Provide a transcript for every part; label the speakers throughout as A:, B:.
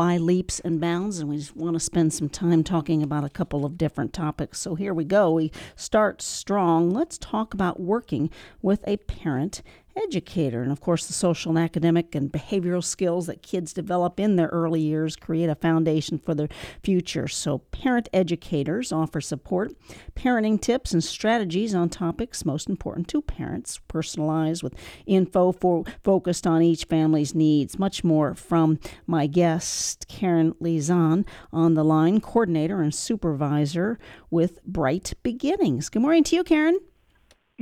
A: by leaps and bounds, and we just want to spend some time talking about a couple of different topics. So here we go. We start strong. Let's talk about working with a parent educator. And of course, the social and academic and behavioral skills that kids develop in their early years create a foundation for their future. So, parent educators offer support, parenting tips, and strategies on topics most important to parents, personalized with info for, focused on each family's needs. Much more from my guest, Karen Lizan, on the line, coordinator and supervisor with Bright Beginnings. Good morning to you, Karen.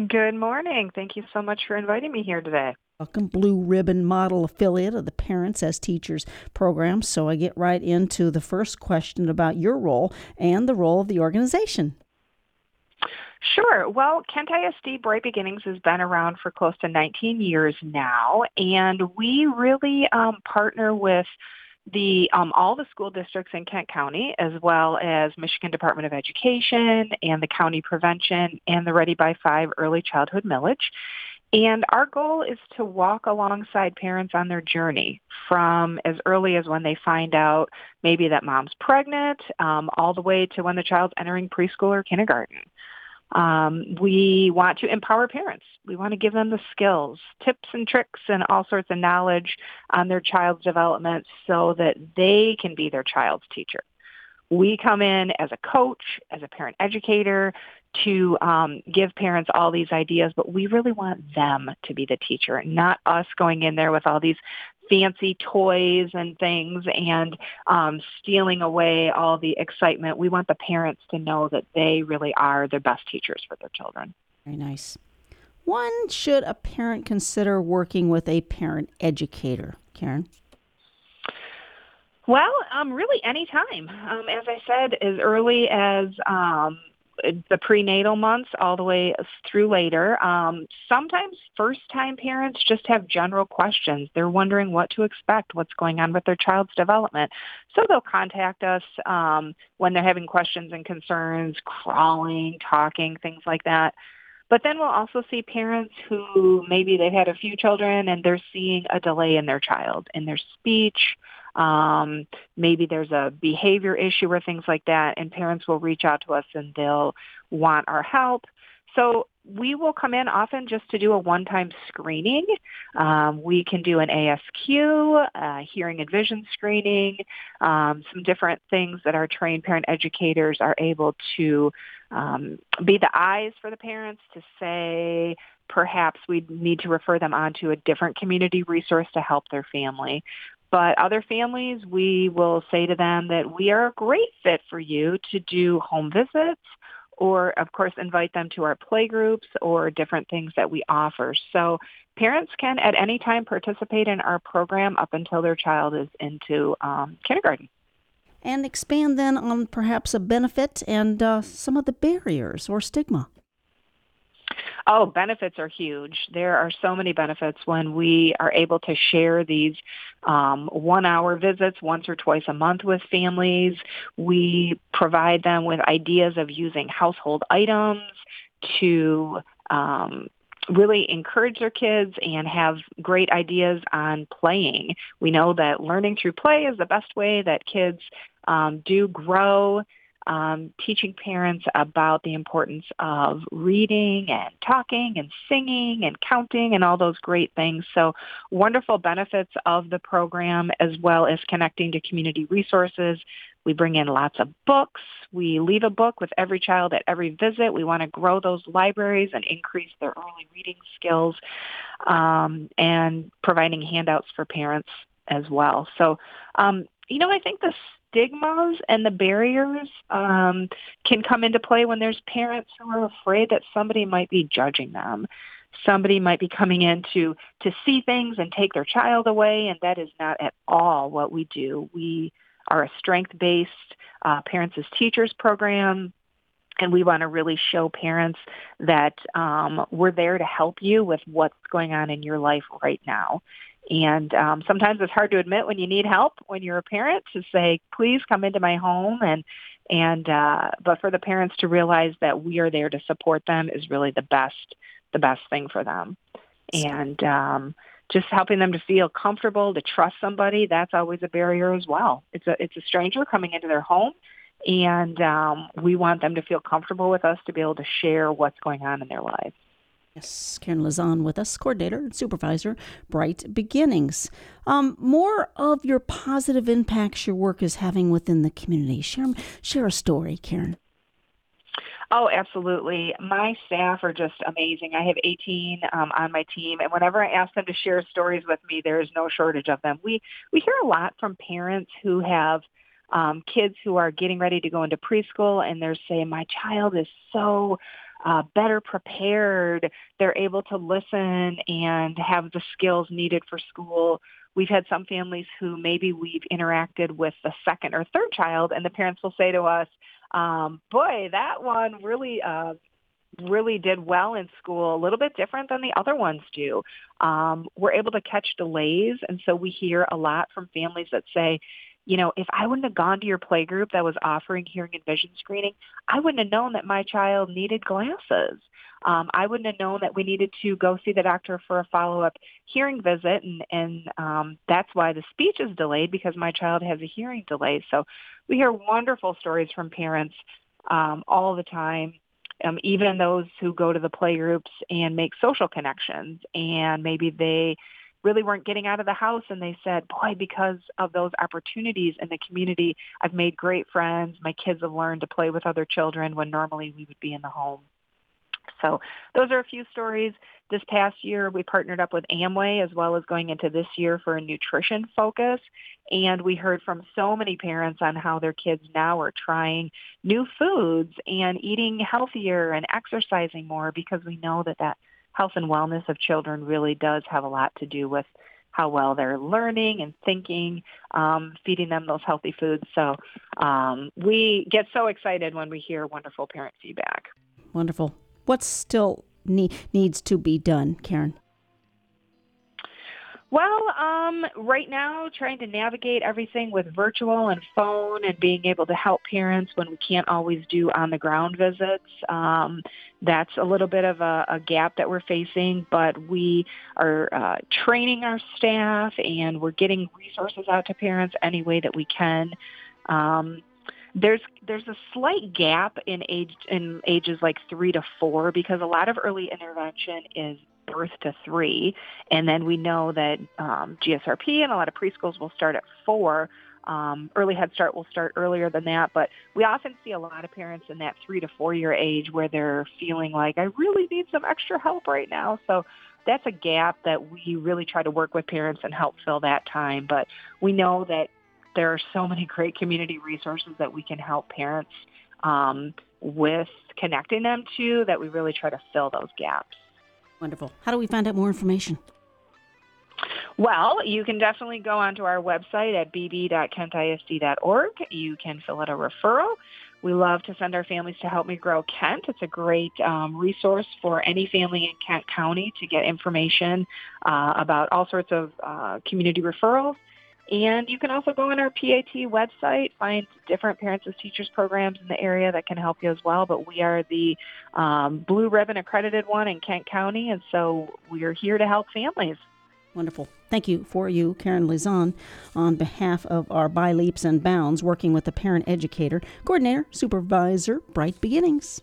B: Good morning. Thank you so much for inviting me here today.
A: Welcome, Blue Ribbon Model affiliate of the Parents as Teachers program. So I get right into the first question about your role and the role of the organization.
B: Sure. Well, Kent ISD Bright Beginnings has been around for close to 19 years now, and we really um, partner with the um, all the school districts in Kent County, as well as Michigan Department of Education and the County Prevention and the Ready by Five Early Childhood Millage. And our goal is to walk alongside parents on their journey from as early as when they find out maybe that mom's pregnant, um, all the way to when the child's entering preschool or kindergarten. Um, we want to empower parents. We want to give them the skills, tips and tricks and all sorts of knowledge on their child's development so that they can be their child's teacher. We come in as a coach, as a parent educator to um, give parents all these ideas, but we really want them to be the teacher, not us going in there with all these fancy toys and things and um, stealing away all the excitement. We want the parents to know that they really are the best teachers for their children.
A: Very nice. When should a parent consider working with a parent educator, Karen?
B: Well, um, really any time. Um, as I said, as early as um, the prenatal months all the way through later. Um, sometimes first-time parents just have general questions. They're wondering what to expect, what's going on with their child's development. So they'll contact us um, when they're having questions and concerns, crawling, talking, things like that. But then we'll also see parents who maybe they've had a few children and they're seeing a delay in their child, in their speech, um, maybe there's a behavior issue or things like that, and parents will reach out to us and they'll want our help. So we will come in often just to do a one-time screening. Um, we can do an ASQ, uh, hearing and vision screening, um, some different things that our trained parent educators are able to um, be the eyes for the parents to say perhaps we need to refer them on to a different community resource to help their family. But other families, we will say to them that we are a great fit for you to do home visits or, of course, invite them to our play groups or different things that we offer. So parents can at any time participate in our program up until their child is into um, kindergarten.
A: And expand then on perhaps a benefit and uh, some of the barriers or stigma.
B: Oh, benefits are huge. There are so many benefits when we are able to share these um, one-hour visits once or twice a month with families. We provide them with ideas of using household items to um, really encourage their kids and have great ideas on playing. We know that learning through play is the best way that kids um, do grow um, teaching parents about the importance of reading and talking and singing and counting and all those great things. So wonderful benefits of the program as well as connecting to community resources. We bring in lots of books. We leave a book with every child at every visit. We want to grow those libraries and increase their early reading skills um, and providing handouts for parents as well. So, um, you know, I think this stigmas and the barriers um, can come into play when there's parents who are afraid that somebody might be judging them. Somebody might be coming in to, to see things and take their child away, and that is not at all what we do. We are a strength-based uh, parents as teachers program, and we want to really show parents that um, we're there to help you with what's going on in your life right now. And um, sometimes it's hard to admit when you need help when you're a parent to say, please come into my home. And, and, uh, but for the parents to realize that we are there to support them is really the best, the best thing for them. And, um, just helping them to feel comfortable, to trust somebody, that's always a barrier as well. It's a it's a stranger coming into their home, and um, we want them to feel comfortable with us to be able to share what's going on in their lives.
A: Yes, Karen Lazan with us, coordinator and supervisor, Bright Beginnings. Um, more of your positive impacts your work is having within the community. Share, share a story, Karen.
B: Oh, absolutely. My staff are just amazing. I have 18 um, on my team, and whenever I ask them to share stories with me, there is no shortage of them. We we hear a lot from parents who have um, kids who are getting ready to go into preschool, and they're saying, "My child is so." Uh, better prepared. They're able to listen and have the skills needed for school. We've had some families who maybe we've interacted with the second or third child, and the parents will say to us, um, boy, that one really uh, really did well in school, a little bit different than the other ones do. Um, we're able to catch delays, and so we hear a lot from families that say, you know, if I wouldn't have gone to your play group that was offering hearing and vision screening, I wouldn't have known that my child needed glasses. Um, I wouldn't have known that we needed to go see the doctor for a follow-up hearing visit, and, and um, that's why the speech is delayed because my child has a hearing delay. So we hear wonderful stories from parents um, all the time. Um, even those who go to the play groups and make social connections and maybe they really weren't getting out of the house and they said, boy, because of those opportunities in the community, I've made great friends. My kids have learned to play with other children when normally we would be in the home. So those are a few stories. This past year, we partnered up with Amway as well as going into this year for a nutrition focus. And we heard from so many parents on how their kids now are trying new foods and eating healthier and exercising more because we know that that health and wellness of children really does have a lot to do with how well they're learning and thinking, um, feeding them those healthy foods. So um, we get so excited when we hear wonderful parent feedback.
A: Wonderful. What still ne- needs to be done, Karen?
B: Well, um, right now, trying to navigate everything with virtual and phone and being able to help parents when we can't always do on the ground visits. Um, that's a little bit of a, a gap that we're facing, but we are uh, training our staff and we're getting resources out to parents any way that we can. Um, there's there's a slight gap in age in ages like three to four because a lot of early intervention is birth to three. And then we know that um, GSRP and a lot of preschools will start at four. Um, early Head Start will start earlier than that, but we often see a lot of parents in that three to four year age where they're feeling like, I really need some extra help right now. So that's a gap that we really try to work with parents and help fill that time. But we know that there are so many great community resources that we can help parents um, with connecting them to that we really try to fill those gaps.
A: Wonderful. How do we find out more information?
B: Well, you can definitely go onto our website at bb.kentisd.org. You can fill out a referral. We love to send our families to Help Me Grow Kent. It's a great um, resource for any family in Kent County to get information uh, about all sorts of uh, community referrals and you can also go on our PAT website, find different parents as teachers programs in the area that can help you as well. But we are the um, blue ribbon accredited one in Kent County, and so we are here to help families.
A: Wonderful. Thank you for you, Karen Lizon, on behalf of our By Leaps and Bounds, working with the parent educator, coordinator, supervisor, Bright Beginnings.